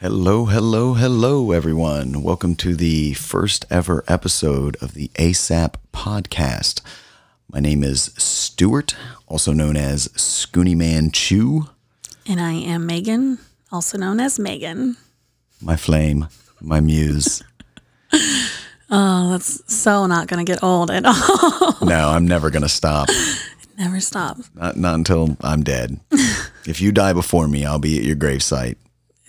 Hello, hello, hello, everyone. Welcome to the first ever episode of the ASAP podcast. My name is Stuart, also known as Scoonie Man Chew. And I am Meagan, also known as Meagan. My flame, my muse. Oh, that's so not going to get old at all. No, I'm never going to stop. Never stop. Not, not until I'm dead. if you die before me, I'll be at your gravesite.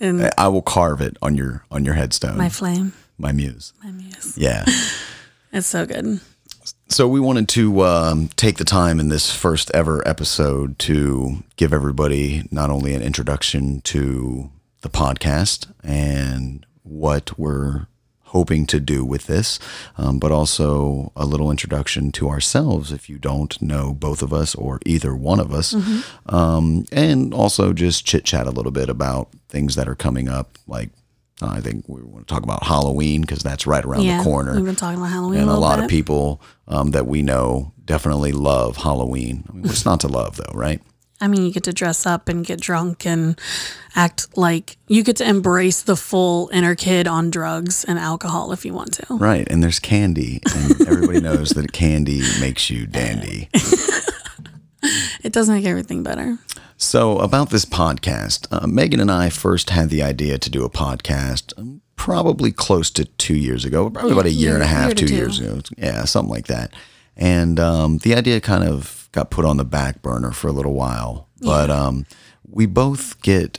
And I- I will carve it on your on your headstone. my flame, my muse. my muse. Yeah. It's so good. So we wanted to um, take the time in this first ever episode to give everybody not only an introduction to the podcast and what we're hoping to do with this, um, but also a little introduction to ourselves if you don't know both of us or either one of us, um, and also just chit chat a little bit about things that are coming up. Like I think we want to talk about Halloween because that's right around yeah, the corner we've been talking about Halloween and a a lot bit. of people um, that we know definitely love Halloween. I mean, what's not to love, though, right? I mean, you get to dress up and get drunk and act like you get to embrace the full inner kid on drugs and alcohol if you want to. Right. And there's candy, and everybody knows that candy makes you dandy. It does make everything better. So, about this podcast, uh, Meagan and I first had the idea to do a podcast um, probably close to two years ago, probably about a year and a half, year two two. years ago. Yeah, something like that. And um, the idea kind of got put on the back burner for a little while. But um, we both get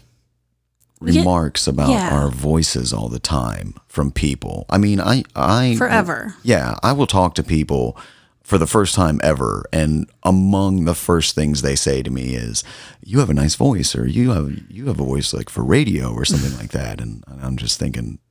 remarks about yeah. our voices all the time from people. I mean, I, I Forever. yeah, I will talk to people for the first time ever, and among the first things they say to me is, "You have a nice voice," or "You have you have a voice like for radio," or something like that. And I'm just thinking, "Oh,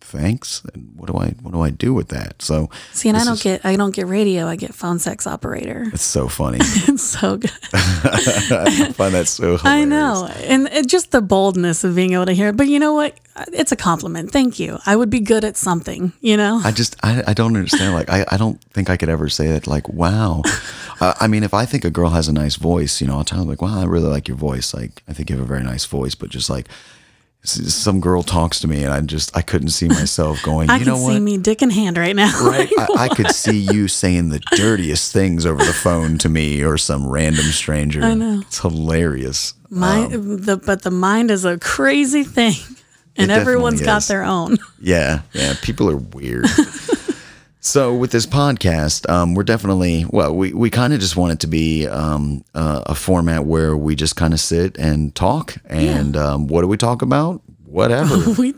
thanks. And what do I what do I do with that? So See, and I don't is- get I don't get radio. I get phone sex operator. It's so funny. It's so good. I find that so hilarious. I know. And it, just the boldness of being able to hear it. But you know what? It's a compliment. Thank you. I would be good at something, you know? I just I, I don't understand. Like I, I don't think I could ever say that. Like wow, uh, I mean, if I think a girl has a nice voice, you know, I'll tell her like, wow, I really like your voice. Like I think you have a very nice voice. But just like some girl talks to me, and I just I couldn't see myself going. I you can know see what? me dick in hand right now. Right, I, I could see you saying the dirtiest things over the phone to me or some random stranger. I know. it's hilarious. My, um, the, but the mind is a crazy thing. And everyone's got their own. Yeah, yeah. People are weird. so with this podcast, um, we're definitely well. We we kind of just want it to be um, uh, a format where we just kind of sit and talk. And um, what do we talk about? Whatever. We,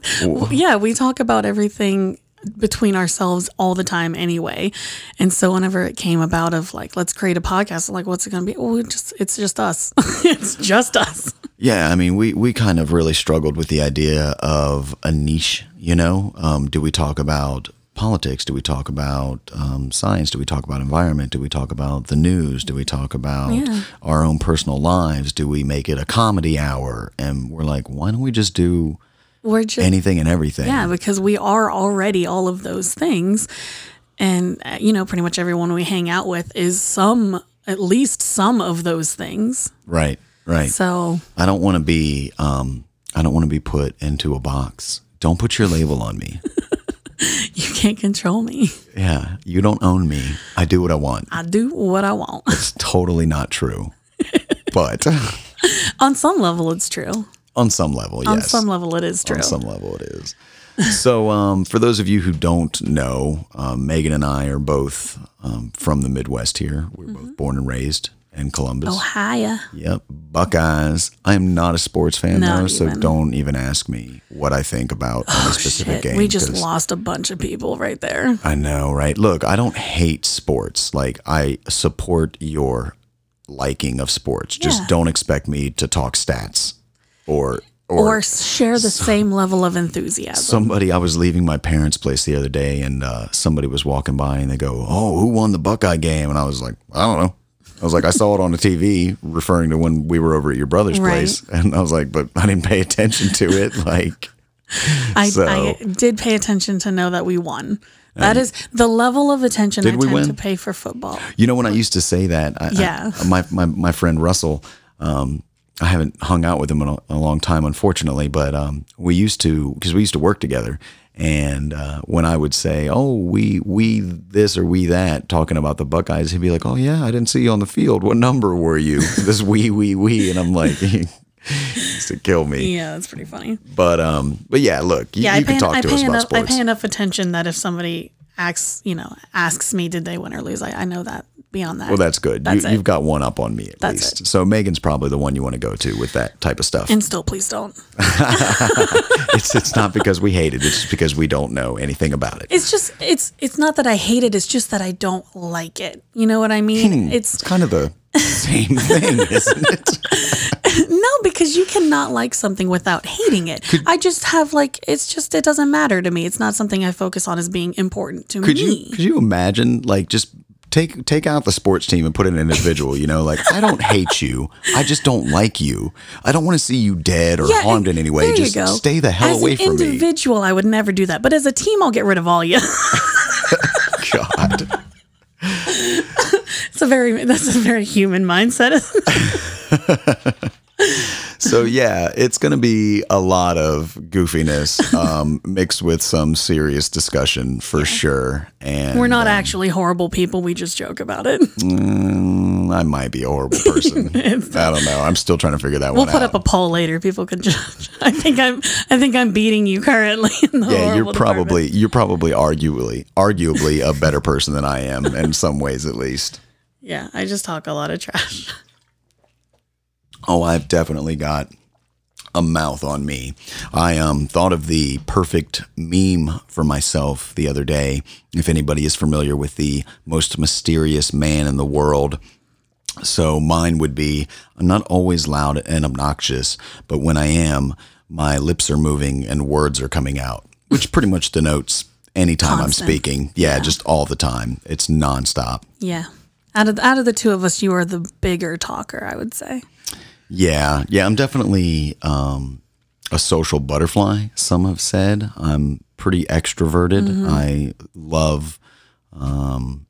yeah, we talk about everything between ourselves all the time anyway. And so whenever it came about of like, let's create a podcast, like, what's it going to be? We just, it's just us. it's just us. yeah, I mean, we we kind of really struggled with the idea of a niche. You know, um, do we talk about politics? Do we talk about um, science? Do we talk about environment? Do we talk about the news? Do we talk about Yeah. our own personal lives? Do we make it a comedy hour? And we're like, why don't we just do We're just, anything and everything? Yeah, because we are already all of those things. And, uh, you know, pretty much everyone we hang out with is some, at least some of those things. Right, right. So, I don't want to be, um, I don't want to be put into a box. Don't put your label on me. you can't control me. Yeah, you don't own me. I do what I want. I do what I want. It's totally not true. But On some level, it's true. on some level, yes. On some level, it is true. On some level, it is. So, um, for those of you who don't know, um, Meagan and I are both um, from the Midwest here. We're Mm-hmm. both born and raised in Columbus. Ohio. Yep, Buckeyes. I am not a sports fan Not though, so don't even ask me what I think about any specific Shit, game. we just lost a bunch of people right there. I know, right? Look, I don't hate sports. Like I support your liking of sports. Just don't expect me to talk stats or or, Or, share the same level of enthusiasm. somebody. I was leaving my parents' place the other day, and uh, somebody was walking by, and they go, "Oh, who won the Buckeye game?" And I was like, "I don't know." I was like, I saw it on the TV, referring to when we were over at your brother's Right. place, and I was like, but I didn't pay attention to it. Like, I, so- I did pay attention to know that we won. That is the level of attention I we tend win? to pay for football. You know, when I used to say that, I, I- Yeah. my, my my friend Russell, um, I haven't hung out with him in a, a long time, unfortunately. But um, we used to because we used to work together. And uh, when I would say, "Oh, we we this or we that," talking about the Buckeyes, he'd be like, "Oh yeah, I didn't see you on the field. What number were you?" this we we we, and I'm like, he used to kill me. Yeah, that's pretty funny. But um, but yeah, look, you, Yeah, you can talk I to us about enough. I pay enough attention that if somebody asks, you know, asks me, did they win or lose? I, I know that. Beyond that, Well, that's good. That's you. You've got one up on me at That's least. it. So Meagan's probably the one you want to go to with that type of stuff. and still, please don't. it's it's not because we hate it. It's just because we don't know anything about it. It's just it's it's not that I hate it. It's just that I don't like it. You know what I mean? Hmm. It's It's kind of the same thing, isn't it? no because you cannot like something without hating it. I just have like it's just it doesn't matter to me. It's not something I focus on as being important to Could me. you could you imagine like just take take out the sports team and put in an individual? You know, like I don't hate you. I just don't like you. I don't want to see you dead or Yeah, harmed in any way. Just stay the hell as away an from me. individual, I would never do that. But as a team, I'll get rid of all you. God. it's a very that's a very human mindset. So yeah, it's going to be a lot of goofiness um, mixed with some serious discussion for sure. And We're not actually horrible people. We just joke about it. Mm, I might be a horrible person. I don't know. I'm still trying to figure that out. We'll put up a poll later. People can judge. I think I'm I think I'm beating you currently in the yeah, you're probably department. you're probably arguably arguably a better person than I am in some ways at least. Yeah, I just talk a lot of trash. Oh, I've definitely got a mouth on me. I um thought of the perfect meme for myself the other day. If anybody is familiar with the most mysterious man in the world, so mine would be I'm not always loud and obnoxious, but when I am, my lips are moving and words are coming out, which pretty much denotes anytime Constant. I'm speaking. Yeah, just all the time. It's nonstop. Yeah. Out of out of the two of us, you are the bigger talker, I would say. Yeah, yeah, I'm definitely um, a social butterfly. Some have said I'm pretty extroverted. I love um,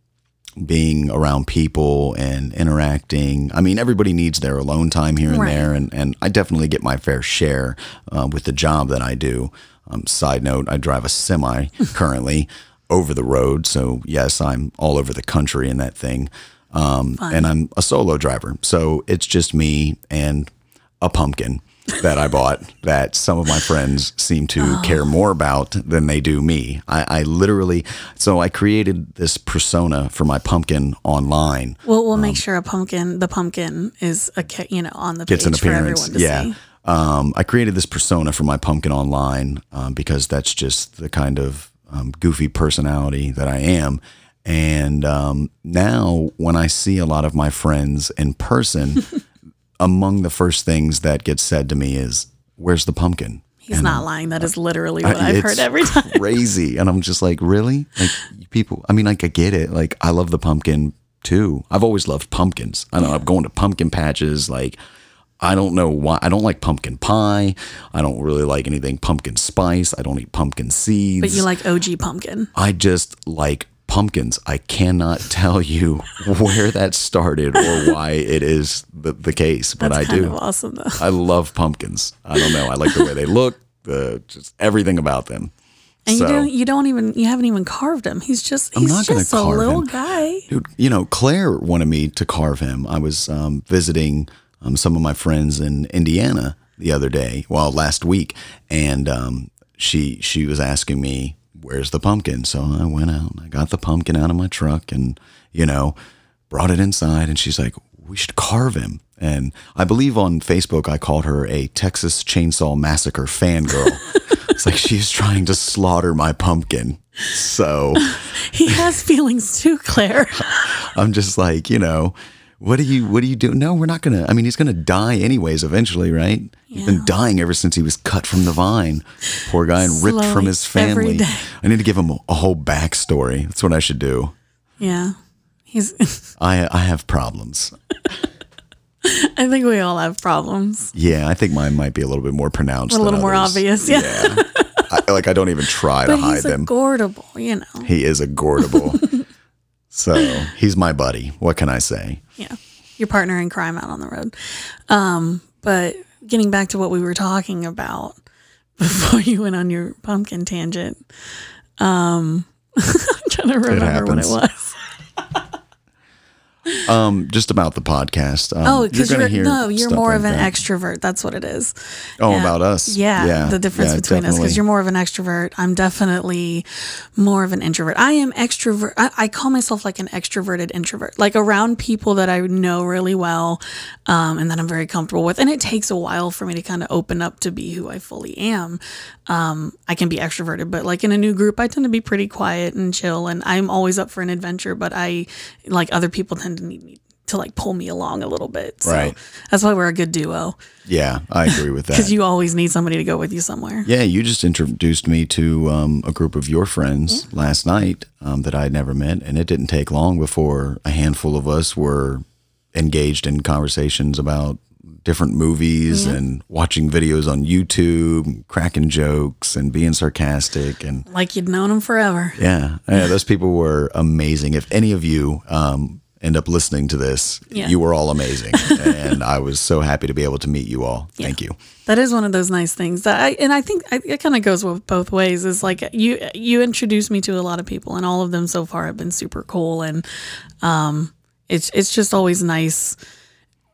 being around people and interacting. I mean, everybody needs their alone time here and Right. there, and, and I definitely get my fair share uh, with the job that I do. Um, side note: I drive a semi currently over the road, so yes, I'm all over the country in that thing. Um, and I'm a solo driver, so it's just me and a pumpkin that I bought that some of my friends seem to care more about than they do me. I, I literally, so I created this persona for my pumpkin online. We'll we'll make sure a pumpkin, the pumpkin is a you know on the Um, Gets page an for appearance. Yeah. Um, I created this persona for my pumpkin online um, because that's just the kind of um, goofy personality that I am. And um, now, when I see a lot of my friends in person, among the first things that gets said to me is, "Where's the pumpkin?" He's not lying. That is literally what I've heard every time. Crazy, and I'm just like, really? Like people? I mean, like I get it. Like I love the pumpkin too. I've always loved pumpkins. I don't know. I'm going to pumpkin patches. Like I don't know why. I don't like pumpkin pie. I don't really like anything pumpkin spice. I don't eat pumpkin seeds. But you like OG pumpkin. I just like pumpkins. I cannot tell you where that started or why it is the, the case, but That's I kind do. of awesome though. I love pumpkins. I don't know. I like the way they look, the just everything about them. And so, you don't you don't even you haven't even carved him. He's just he's just a little him. guy. dude, you know, Claire wanted me to carve him. I was um, visiting um, some of my friends in Indiana the other day, well, last week, and um, she she was asking me, "Where's the pumpkin?" So I went out, and I got the pumpkin out of my truck, and you know, brought it inside, and she's like, "We should carve him." And I believe on Facebook I called her a Texas Chainsaw Massacre fangirl. it's like she's trying to slaughter my pumpkin. So He has feelings too, Claire. I'm just like, you know, what do you what do you do? No, we're not gonna. I mean, he's gonna die anyways eventually, right? He's been dying ever since he was cut from the vine. Poor guy, and ripped from his family. day. I need to give him a, a whole backstory. That's what I should do. yeah. He's I I have problems. I think we all have problems. Yeah, I think mine might be a little bit more pronounced. A little more others. obvious, yeah. Yeah, I, like I don't even try to But hide he's them. agortable, you know. he is a gordable. so he's my buddy. What can I say? Yeah. Your partner in crime out on the road. Um, but getting back to what we were talking about before you went on your pumpkin tangent, um, I'm trying to remember what it was. Um, just about the podcast. Um, Oh, because gonna you're, no, you're more like of an that. extrovert. That's what it is. Oh, Yeah. about us. Yeah, the difference yeah, between us because you're more of an extrovert. I'm definitely more of an introvert. I am extrovert. I, I call myself like an extroverted introvert, like around people that I know really well um, and that I'm very comfortable with. And it takes a while for me to kind of open up to be who I fully am. Um, I can be extroverted, but like in a new group, I tend to be pretty quiet and chill. And I'm always up for an adventure, but I like other people tend to need me to like pull me along a little bit. So Right. that's why we're a good duo Yeah, I agree with that. because you always need somebody to go with you somewhere. Yeah, you just introduced me to um, a group of your friends last night um, that I had never met, and it didn't take long before a handful of us were engaged in conversations about different movies and watching videos on YouTube, cracking jokes, and being sarcastic. And Like you'd known them forever. yeah, yeah, those people were amazing. If any of you um, end up listening to this, Yeah. you were all amazing, and I was so happy to be able to meet you all. Thank you. That is one of those nice things that I and I think I, it kind of goes with both ways. Is like you you introduced me to a lot of people, and all of them so far have been super cool, and um, it's it's just always nice.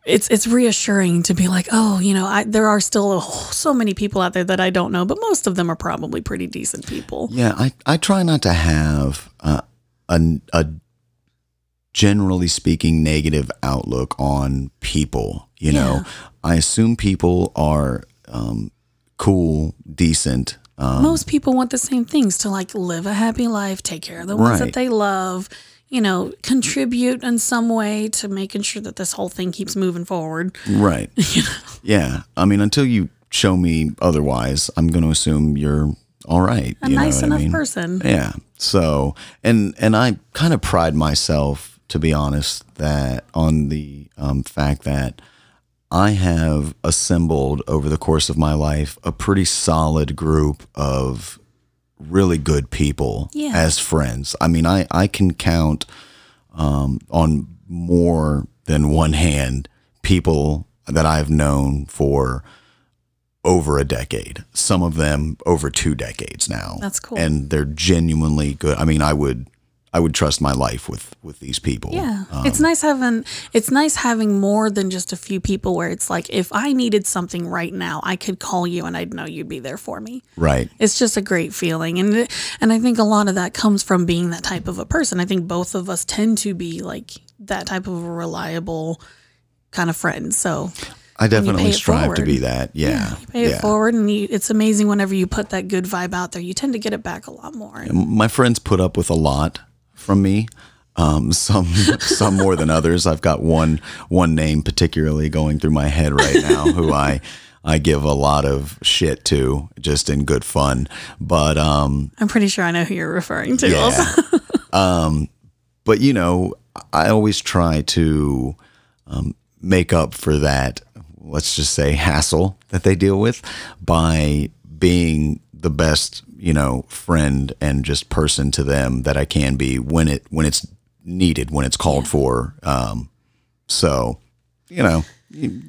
It's it's reassuring to be like, oh, you know, I, there are still whole, so many people out there that I don't know, but most of them are probably pretty decent people. Yeah, I, I try not to have uh, a, a generally speaking negative outlook on people. You know, I assume people are um, cool, decent. Um, most people want the same things to like live a happy life, take care of the ones Right. that they love, you know, contribute in some way to making sure that this whole thing keeps moving forward. right. Yeah. I mean, until you show me otherwise, I'm going to assume you're all right. A you nice know enough I mean? person. Yeah. So, and and I kind of pride myself, to be honest, that on the um, fact that I have assembled over the course of my life a pretty solid group of really good people Yeah. as friends. I mean, I I can count um, on more than one hand people that I've known for over a decade. Some of them over two decades now. That's cool. And they're genuinely good. I mean, I would I would trust my life with with these people. Yeah. Um, it's nice having it's nice having more than just a few people where it's like if I needed something right now, I could call you and I'd know you'd be there for me. right. It's just a great feeling and it- and I think a lot of that comes from being that type of a person. I think both of us tend to be like that type of a reliable kind of friend. So I definitely strive to be that. Yeah. you pay it forward and you, it's amazing whenever you put that good vibe out there, you tend to get it back a lot more. And my friends put up with a lot from me. Um, some some more than others. I've got one one name particularly going through my head right now, who I I give a lot of shit to, just in good fun. But um, I'm pretty sure I know who you're referring to yeah. um, but you know, I always try to um, make up for that. Let's just say hassle that they deal with by being the best, you know, friend and just person to them that I can be when it when it's needed, when it's called for. Um, so, you know, you,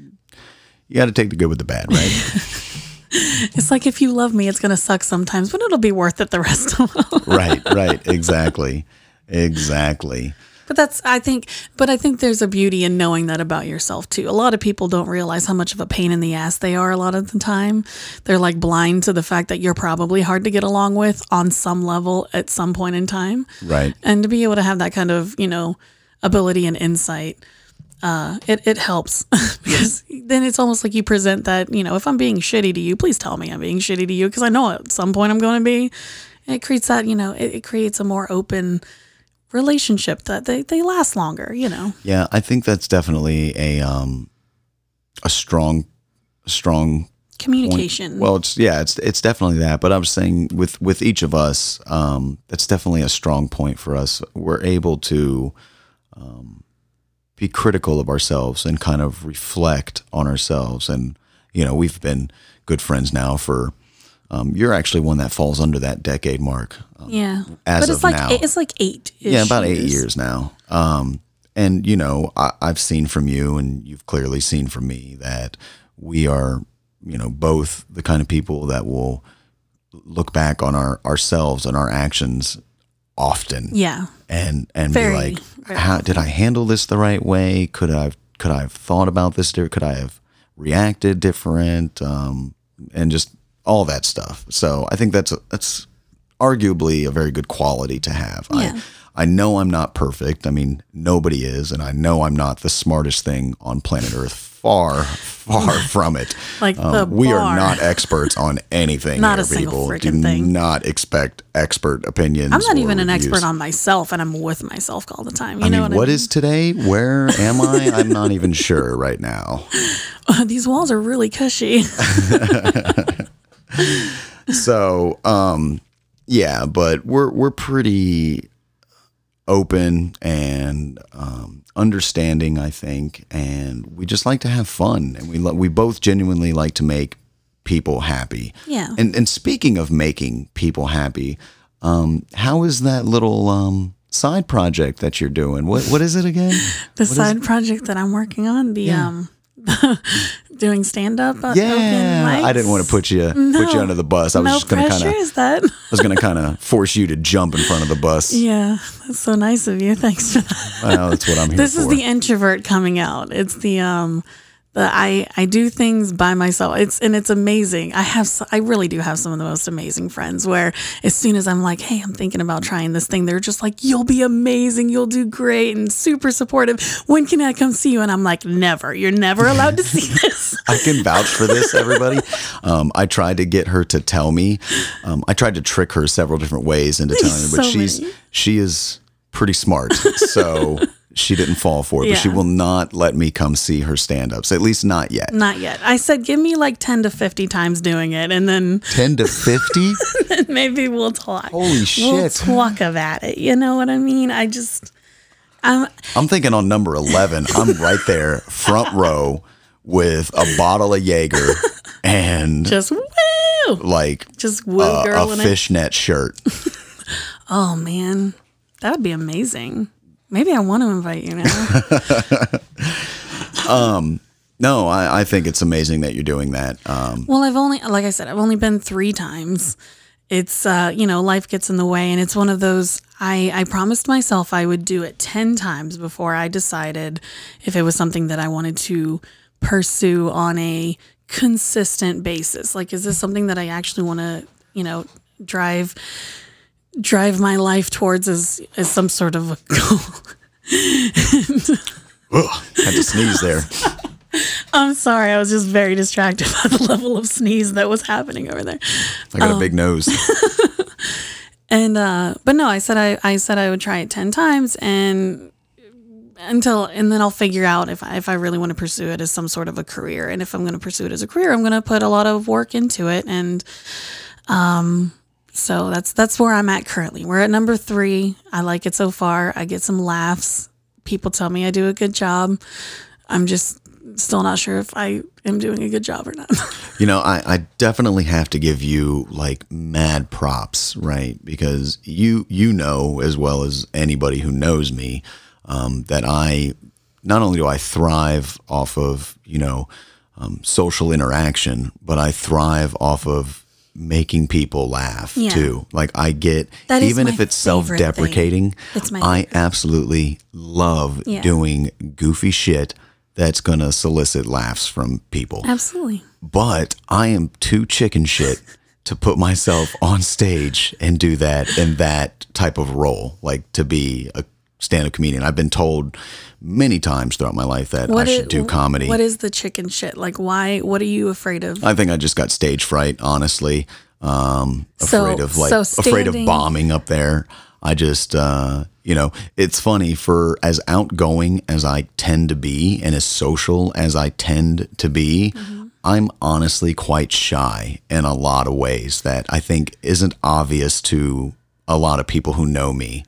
you got to take the good with the bad, right? It's like if you love me, it's gonna suck sometimes, but it'll be worth it the rest of it. right, right, exactly, exactly. But that's I think but I think there's a beauty in knowing that about yourself too. A lot of people don't realize how much of a pain in the ass they are a lot of the time. They're like blind to the fact that you're probably hard to get along with on some level at some point in time. Right. And to be able to have that kind of, you know, ability and insight, uh, it, it helps because then it's almost like you present that, you know, if I'm being shitty to you, please tell me I'm being shitty to you because I know at some point I'm going to be. It creates that, you know, it, it creates a more open relationship that they, they last longer, you know. Yeah, I think that's definitely a um a strong strong point. Communication. Well, it's yeah, it's it's definitely that. But I'm saying with with each of us, um, that's definitely a strong point for us. We're able to um, be critical of ourselves and kind of reflect on ourselves. And you know, we've been good friends now for. Um, you're actually one that falls under that decade mark. Um, yeah. as but it's of like now. it's like eight. yeah, about eight years now. Um, and you know, I, I've seen from you, and you've clearly seen from me that we are, you know, both the kind of people that will look back on our ourselves and our actions often Yeah. and and Very, be like, very how did I handle this the right way? Could I could I have thought about this? Could I have reacted different? Um, and just all that stuff. So I think that's a, that's arguably a very good quality to have. Yeah. I I know I'm not perfect. I mean, nobody is, and I know I'm not the smartest thing on planet Earth. Far, far from it. Like Um, the we are not experts on anything. Not here, a single people. Do freaking thing. not expect expert opinions. I'm not even an reviews. expert on myself, and I'm with myself all the time. You I know mean, what, what I is today? Where am I? I'm not even sure right now. These walls are really cushy. So, um, yeah, but we're we're pretty open and um, understanding, I think, and we just like to have fun, and we lo- we both genuinely like to make people happy. Yeah. And and speaking of making people happy, um, how is that little um, side project that you're doing? What what is it again? the side project that I'm working on, the um, doing stand up. Yeah, I didn't want to put you put you under the bus. I was no just gonna kind of Is that? I was gonna kind of force you to jump in front of the bus. Yeah, that's so nice of you. Thanks for that. Well, that's what I'm here This for. is the introvert coming out. It's the um the I I do things by myself. It's and it's amazing. I have I really do have some of the most amazing friends where as soon as I'm like, "Hey, I'm thinking about trying this thing." They're just like, "You'll be amazing. You'll do great." And super supportive. When can I come see you? And I'm like, "Never. You're never allowed to see this." I can vouch for this, everybody. Um, I tried to get her to tell me. Um, I tried to trick her several different ways into telling me, but So she's many. she is pretty smart, so she didn't fall for it. But she will not let me come see her stand-ups, at least not yet. Not yet. I said, "Give me like 10 to 50 times doing it and then Ten to fifty. maybe we'll talk." Holy shit. We'll talk about it. You know what I mean? I just I'm I'm thinking on number eleven. I'm right there, front row, with a bottle of Jaeger and just woo. like Just woo uh, a, girl a it. fishnet shirt. Oh man, that would be amazing. Maybe I want to invite you now. No, I, I think it's amazing that you're doing that. Um, well, I've only, like I said, I've only been three times. It's, uh, you know, life gets in the way, and it's one of those. I I promised myself I would do it ten times before I decided if it was something that I wanted to pursue on a consistent basis. Like, is this something that I actually want to, you know, drive drive my life towards as as some sort of a goal? ugh, had to sneeze there. I'm sorry, I was just very distracted by the level of sneeze that was happening over there. I got Oh. a big nose. And uh but no, I said I I said I would try it 10 times and until and then I'll figure out if I, if I really want to pursue it as some sort of a career and if I'm going to pursue it as a career, I'm going to put a lot of work into it and um so that's that's where I'm at currently. We're at number 3. I like it so far. I get some laughs. People tell me I do a good job. I'm just still not sure if I am doing a good job or not. You know, I, I definitely have to give you like mad props, right? Because you you know as well as anybody who knows me um, that I not only do I thrive off of you know um, social interaction, but I thrive off of making people laugh Yeah. too. Like I get That even if it's self-deprecating, It's my I favorite. absolutely love Yeah. doing goofy shit that's going to solicit laughs from people Absolutely. but I am too chicken shit to put myself on stage and do that in that type of role, like to be a stand-up comedian. I've been told many times throughout my life that I is- should do comedy. What is the chicken shit? Like, why? What are you afraid of? I think I just got stage fright, honestly. Um, So- afraid of like so afraid of bombing up there. I just uh, you know, it's funny for as outgoing as I tend to be and as social as I tend to be, Mm-hmm. I'm honestly quite shy in a lot of ways that I think isn't obvious to a lot of people who know me.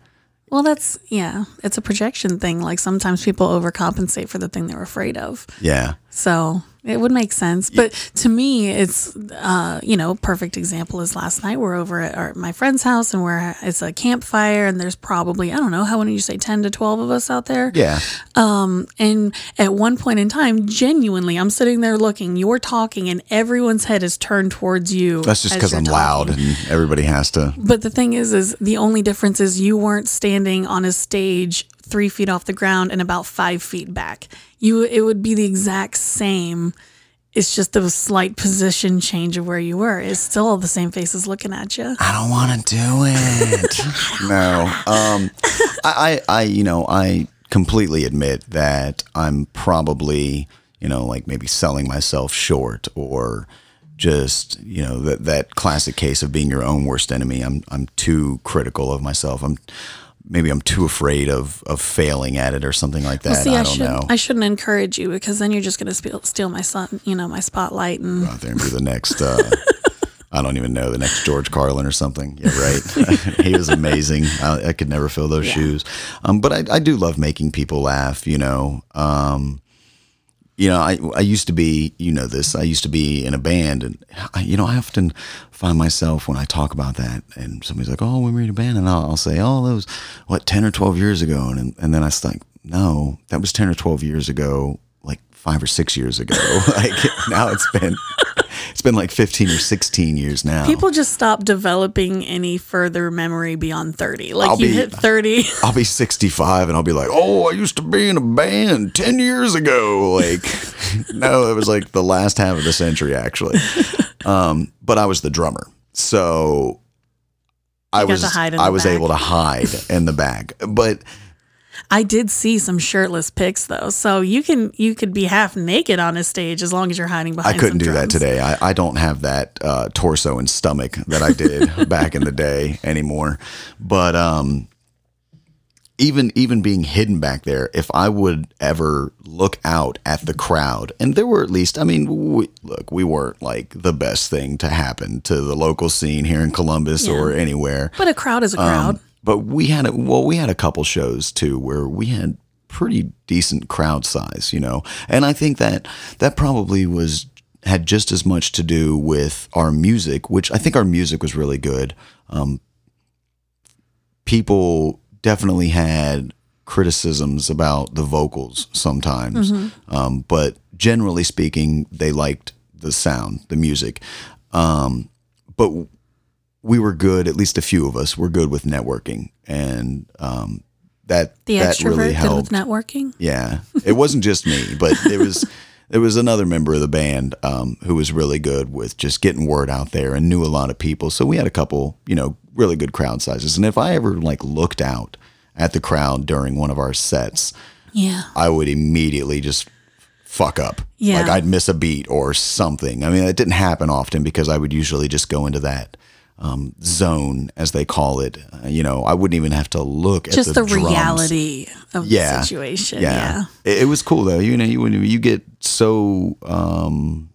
Well, that's yeah, it's a projection thing. Like sometimes people overcompensate for the thing they're afraid of. Yeah. So it would make sense. But to me, it's, uh, you know, perfect example is last night we're over at our, my friend's house and we're, it's a campfire and there's probably, I don't know, how many you say, 10 to 12 of us out there? Yeah. And at one point in time, genuinely, I'm sitting there looking, you're talking, and everyone's head is turned towards you. That's just because I'm loud and everybody has to. But the thing is, is the only difference is you weren't standing on a stage three feet off the ground and about five feet back. You, it would be the exact same. It's just a slight position change of where you were. It's still all the same faces looking at you. I don't want to do it. no. Um, I, I, I, you know, I completely admit that I'm probably, you know, like maybe selling myself short or just, you know, that, that classic case of being your own worst enemy. I'm, I'm too critical of myself. I'm, maybe I'm too afraid of, of failing at it or something like that. See, I I, don't know. I shouldn't encourage you because then you're just going to steal, steal my son, you know, my spotlight and out there and be the next uh I don't even know the next George Carlin or something. Yeah, right. he was amazing. I, I could never fill those Yeah. shoes. Um, but I, I do love making people laugh. You know, um, you know, I I used to be, you know, this. I used to be in a band, and I, you know, I often find myself when I talk about that, and somebody's like, "Oh, we were in a band," and I'll, I'll say, "Oh, that was what ten or twelve years ago," and and then I was like, "No, that was ten or twelve years ago." Like five or six years ago. like now it's been it's been like fifteen or sixteen years now. people just stop developing any further memory beyond 30. Like I'll you be- hit 30. I'll be 65 and I'll be like, oh, I used to be in a band 10 years ago. Like, no, it was like the last half of the century, actually. Um, but I was the drummer. So I You was, to hide in I was back. able to hide in the bag. But I did see some shirtless pics though. So you can you could be half naked on a stage as long as you're hiding behind. I couldn't do some that today. I, I don't have that uh, torso and stomach that I did back in the day anymore. But um, even even being hidden back there, if I would ever look out at the crowd, and there were at least, I mean, we, look, we weren't like the best thing to happen to the local scene here in Columbus or anywhere. But a crowd is a crowd. Um, but we had a, well, we had a couple shows too where we had pretty decent crowd size, you know, and I think that that probably was had just as much to do with our music, which I think our music was really good. Um, people definitely had criticisms about the vocals sometimes, um, but generally speaking, they liked the sound, the music. Um, but we were good, at least a few of us were good with networking, and um, that the that extrovert really good helped. with networking. Yeah, it wasn't just me, but it was it was another member of the band um, who was really good with just getting word out there and knew a lot of people. So we had a couple, you know, really good crowd sizes. And if I ever like looked out at the crowd during one of our sets, Yeah. I would immediately just fuck up. Yeah. Like I'd miss a beat or something. I mean, it didn't happen often because I would usually just go into that um, zone, as they call it. Uh, you know, I wouldn't even have to look at Just the, the, reality of Yeah. the situation. Yeah. Yeah. It, it was cool though. You know, you when you get so um,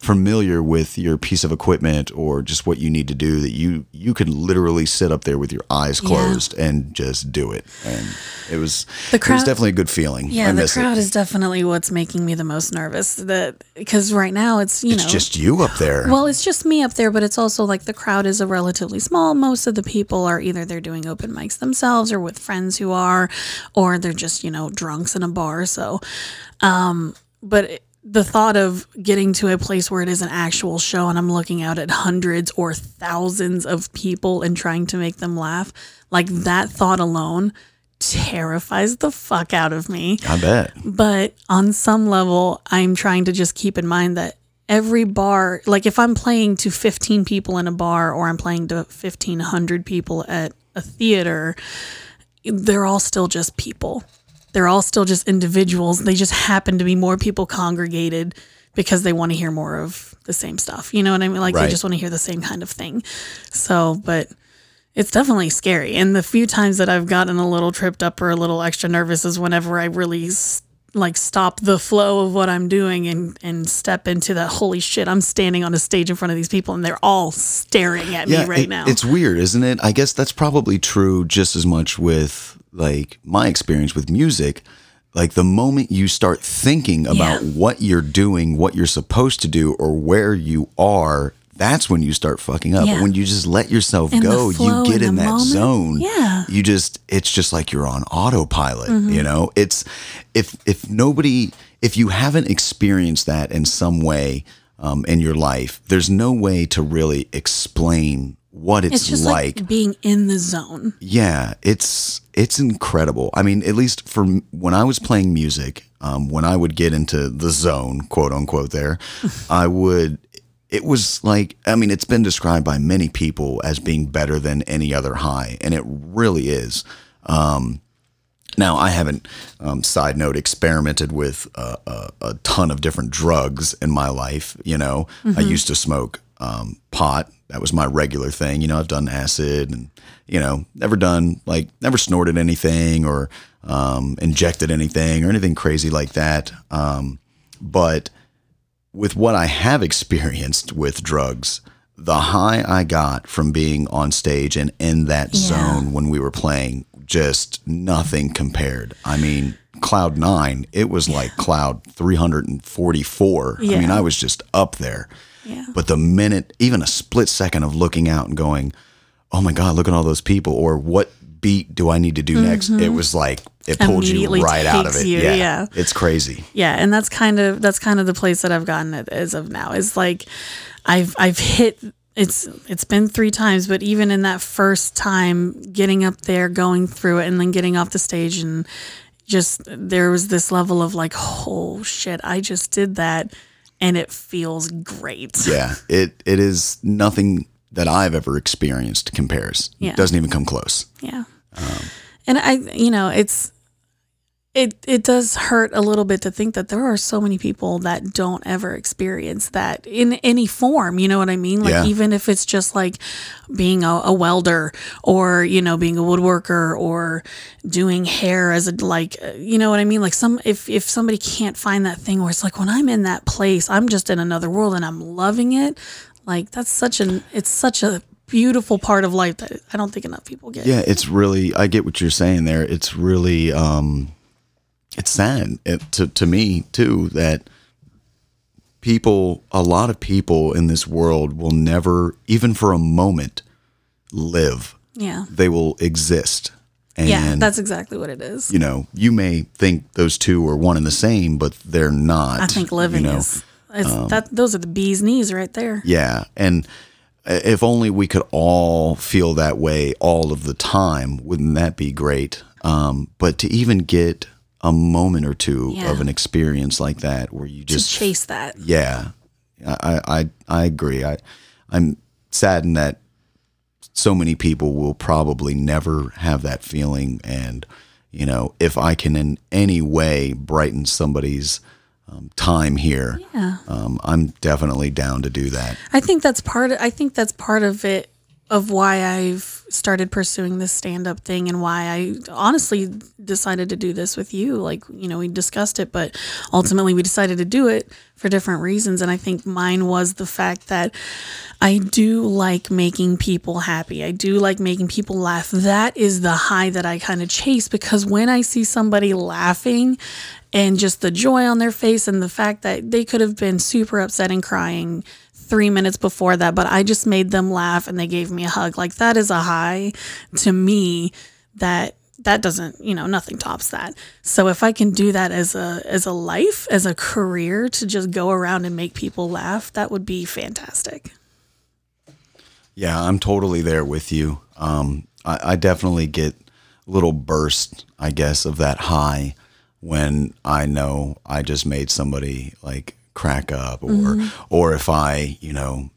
familiar with your piece of equipment or just what you need to do that you you can literally sit up there with your eyes Yeah. closed and just do it. And it was The it was definitely a good feeling. Yeah, the crowd it. is definitely what's making me the most nervous. That because right now it's you It's know just you up there. Well, it's just me up there, but it's also like the crowd is a relatively small. Most of the people are either they're doing open mics themselves or with friends who are, or they're just, you know, drunks in a bar. So, um, but it- the thought of getting to a place where it is an actual show and I'm looking out at hundreds or thousands of people and trying to make them laugh, like that thought alone terrifies the fuck out of me. I bet. But on some level, I'm trying to just keep in mind that every bar, like if I'm playing to 15 people in a bar or I'm playing to 1,500 people at a theater, they're all still just people. They're all still just individuals. They just happen to be more people congregated because they want to hear more of the same stuff. You know what I mean? Like Right. they just want to hear the same kind of thing. So, but it's definitely scary. And the few times that I've gotten a little tripped up or a little extra nervous is whenever I really s- like stop the flow of what I'm doing and and step into that holy shit, I'm standing on a stage in front of these people and they're all staring at me right it- now. It's weird, isn't it? I guess that's probably true just as much with like my experience with music. like the moment you start thinking about Yeah. what you're doing, what you're supposed to do, or where you are, that's when you start fucking up. Yeah. When you just let yourself go, you get in in that moment. zone. Yeah. You just it's just like you're on autopilot, Mm-hmm. you know? It's if if nobody if you haven't experienced that in some way um, in your life, there's no way to really explain what it's, It's just like, like being in the zone. yeah, it's it's incredible. I mean, at least for when I was playing music, um, when I would get into the zone, quote unquote, there, I would. It was like I mean, it's been described by many people as being better than any other high, and it really is. Um, now, I haven't, um, side note, experimented with uh, a, a ton of different drugs in my life. You know, I used to smoke um, pot. That was my regular thing. You know, I've done acid and, you know, never done, like, never snorted anything or um, injected anything or anything crazy like that. Um, but with what I have experienced with drugs, the high I got from being on stage and in that Yeah. zone when we were playing, just nothing compared. I mean, Cloud Nine, it was like Cloud 344. I mean, I was just up there. Yeah. But the minute, even a split second of looking out and going, oh my God, look at all those people, or what beat do I need to do next? It mm-hmm. was like, it pulled you right out of it. you, yeah. yeah. It's crazy. Yeah, and that's kind of that's kind of the place that I've gotten it as of now. Is like I've I've hit it's it's been three times, but even in that first time getting up there, going through it and then getting off the stage and just there was this level of like, oh shit, I just did that and it feels great. Yeah, it it is nothing that I've ever experienced compares. Yeah. It doesn't even come close. Yeah. and I, you know, it's, it, it does hurt a little bit to think that there are so many people that don't ever experience that in any form. You know what I mean? Like, Yeah. even if it's just like being a, a welder or, you know, being a woodworker or doing hair as a, like, uh, you know what I mean? Like, some, if, if somebody can't find that thing where it's like, when I'm in that place, I'm just in another world and I'm loving it. Like, that's such an, it's such a, beautiful part of life that I don't think enough people get. Yeah, it's really I get what you're saying there. It's really um it's sad it, to to me too that people a lot of people in this world will never even for a moment live. Yeah. They will exist. And Yeah, that's exactly what it is. you know, you may think those two are one and the same, but they're not. I think living you know? is it's, that. Those are the bee's knees right there. Yeah, and if only we could all feel that way all of the time, wouldn't that be great? Um, but to even get a moment or two Yeah. of an experience like that, where you To just chase that. yeah, I, I I agree. I I'm saddened that so many people will probably never have that feeling, and you know, if I can in any way brighten somebody's um, time here, Yeah. um, I'm definitely down to do that. I think that's part. I think that's part of it of why I've started pursuing this stand up thing and why I honestly decided to do this with you. Like, you know, we discussed it, but ultimately we decided to do it for different reasons. And I think mine was the fact that I do like making people happy. I do like making people laugh. That is the high that I kind of chase because when I see somebody laughing and just the joy on their face and the fact that they could have been super upset and crying three minutes before that, but I just made them laugh and they gave me a hug. Like that is a high to me that that doesn't, you know, nothing tops that. So if I can do that as a as a life, as a career to just go around and make people laugh, that would be fantastic. Yeah, I'm totally there with you. Um, I, I definitely get a little bursts, I guess, of that high when I know I just made somebody like crack up, or or if I, you know,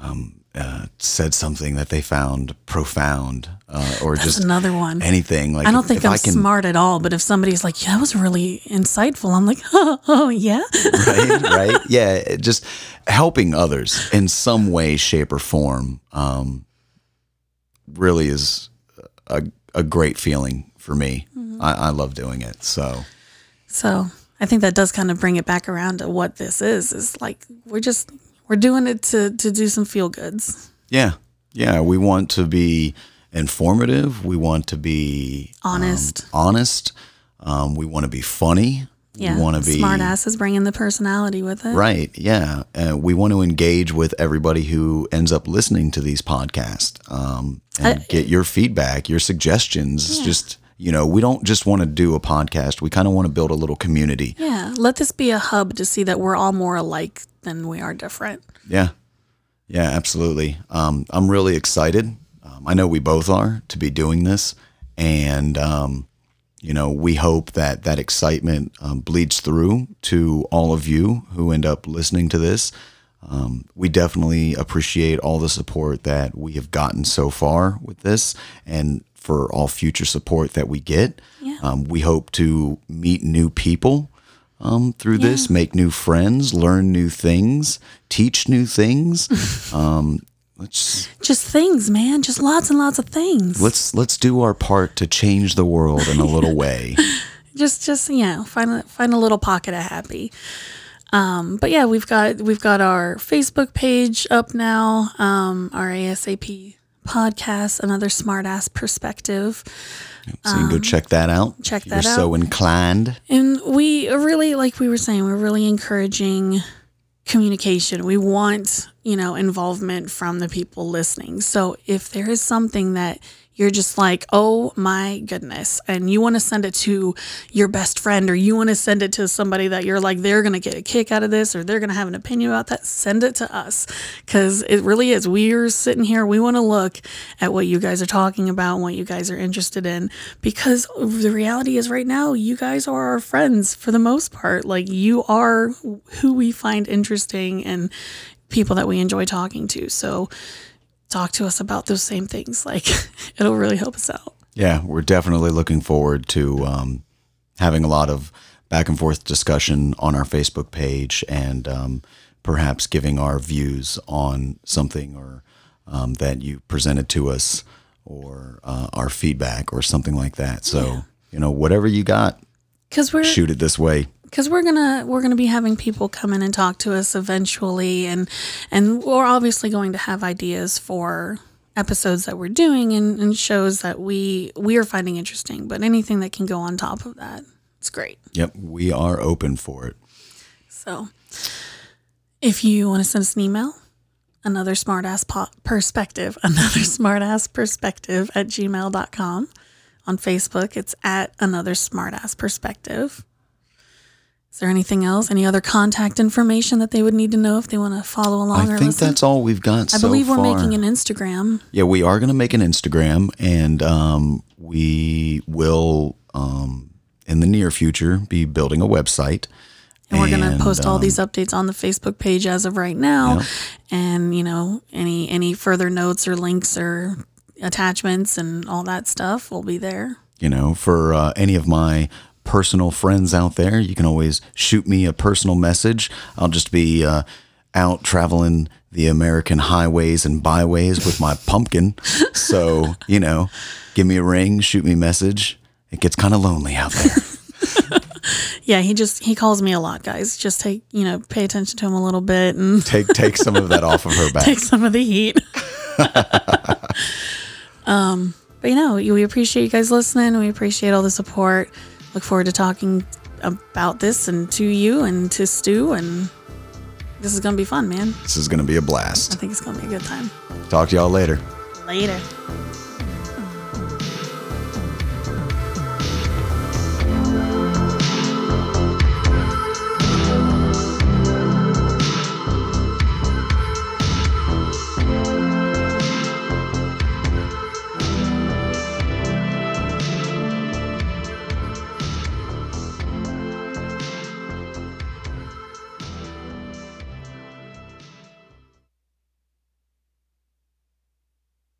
um, uh, said something that they found profound, uh, or That's just another one. anything. Like that. I don't if- think if I'm can, smart at all, but if somebody's like, "Yeah, that was really insightful," I'm like, "Oh, oh yeah." right? Right? Yeah, just helping others in some way, shape, or form um, really is a, a great feeling for me. I, I love doing it. So, So I think that does kind of bring it back around to what this is. Is like we're just we're doing it to to do some feel goods. yeah, yeah, we want to be informative. We want to be um, Honest. honest. Um, we want to be funny. Yeah. We want to be smart ass is bringing the personality with it. Right. Yeah. Uh, we want to engage with everybody who ends up listening to these podcasts um, and get your feedback, your suggestions. Just, you know, we don't just want to do a podcast. We kind of want to build a little community. Yeah. Let this be a hub to see that we're all more alike than we are different. Yeah. Yeah, absolutely. Um, I'm really excited. Um, I know we both are to be doing this. And, um, you know, we hope that that excitement um, bleeds through to all of you who end up listening to this. Um, we definitely appreciate all the support that we have gotten so far with this and for all future support that we get. Yeah. Um, we hope to meet new people um, through this, make new friends, learn new things, teach new things. um, let's Just things, man. Just lots and lots of things. let's let's do our part to change the world in a little way. just just you know find a, find a little pocket of happy um but yeah we've got we've got our facebook page up now um our asap podcast another smart ass perspective So you can go check that out. Um, check that You're so inclined. and we really like we were saying we're really encouraging communication we want you know involvement from the people listening so if there is something that you're just like oh my goodness. And you want to send it to your best friend or you want to send it to somebody that you're like they're going to get a kick out of this or they're going to have an opinion about that. Send it to us because it really is. We're sitting here we want to look at what you guys are talking about and what you guys are interested in because the reality is right now you guys are our friends for the most part. Like you are who we find interesting and people that we enjoy talking to. So talk to us about those same things like it'll really help us out Yeah, we're definitely looking forward to um, having a lot of back and forth discussion on our Facebook page and um, perhaps giving our views on something or um, that you presented to us or uh, our feedback or something like that. So, you know, whatever you got, because we're shoot it this way. Because we're gonna we're gonna be having people come in and talk to us eventually and and we're obviously going to have ideas for episodes that we're doing and, and shows that we we are finding interesting but anything that can go on top of that it's great. Yep, we are open for it. so if you want to send us an email another smartass po- perspective another smartass perspective at gmail.com on facebook it's at another smartass perspective is there anything else any other contact information that they would need to know if they want to follow along I think listen that's all we've got i so believe we're far. making an instagram Yeah, we are going to make an Instagram, and um, we will, um, in the near future, be building a website. and we're going to post all um, these updates on the facebook page as of right now Yeah. and you know any any further notes or links or attachments and all that stuff will be there You know, for uh, any of my personal friends out there, you can always shoot me a personal message. I'll just be uh, out traveling the American highways and byways with my pumpkin. So, you know, give me a ring, shoot me a message. It gets kind of lonely out there. yeah he just he calls me a lot guys just take you know pay attention to him a little bit and take take some of that off of her back. take some of the heat um but you know we appreciate you guys listening we appreciate all the support look forward to talking about this and to you and to stu and this is gonna be fun man This is going to be a blast. I think it's gonna be a good time Talk to y'all later. later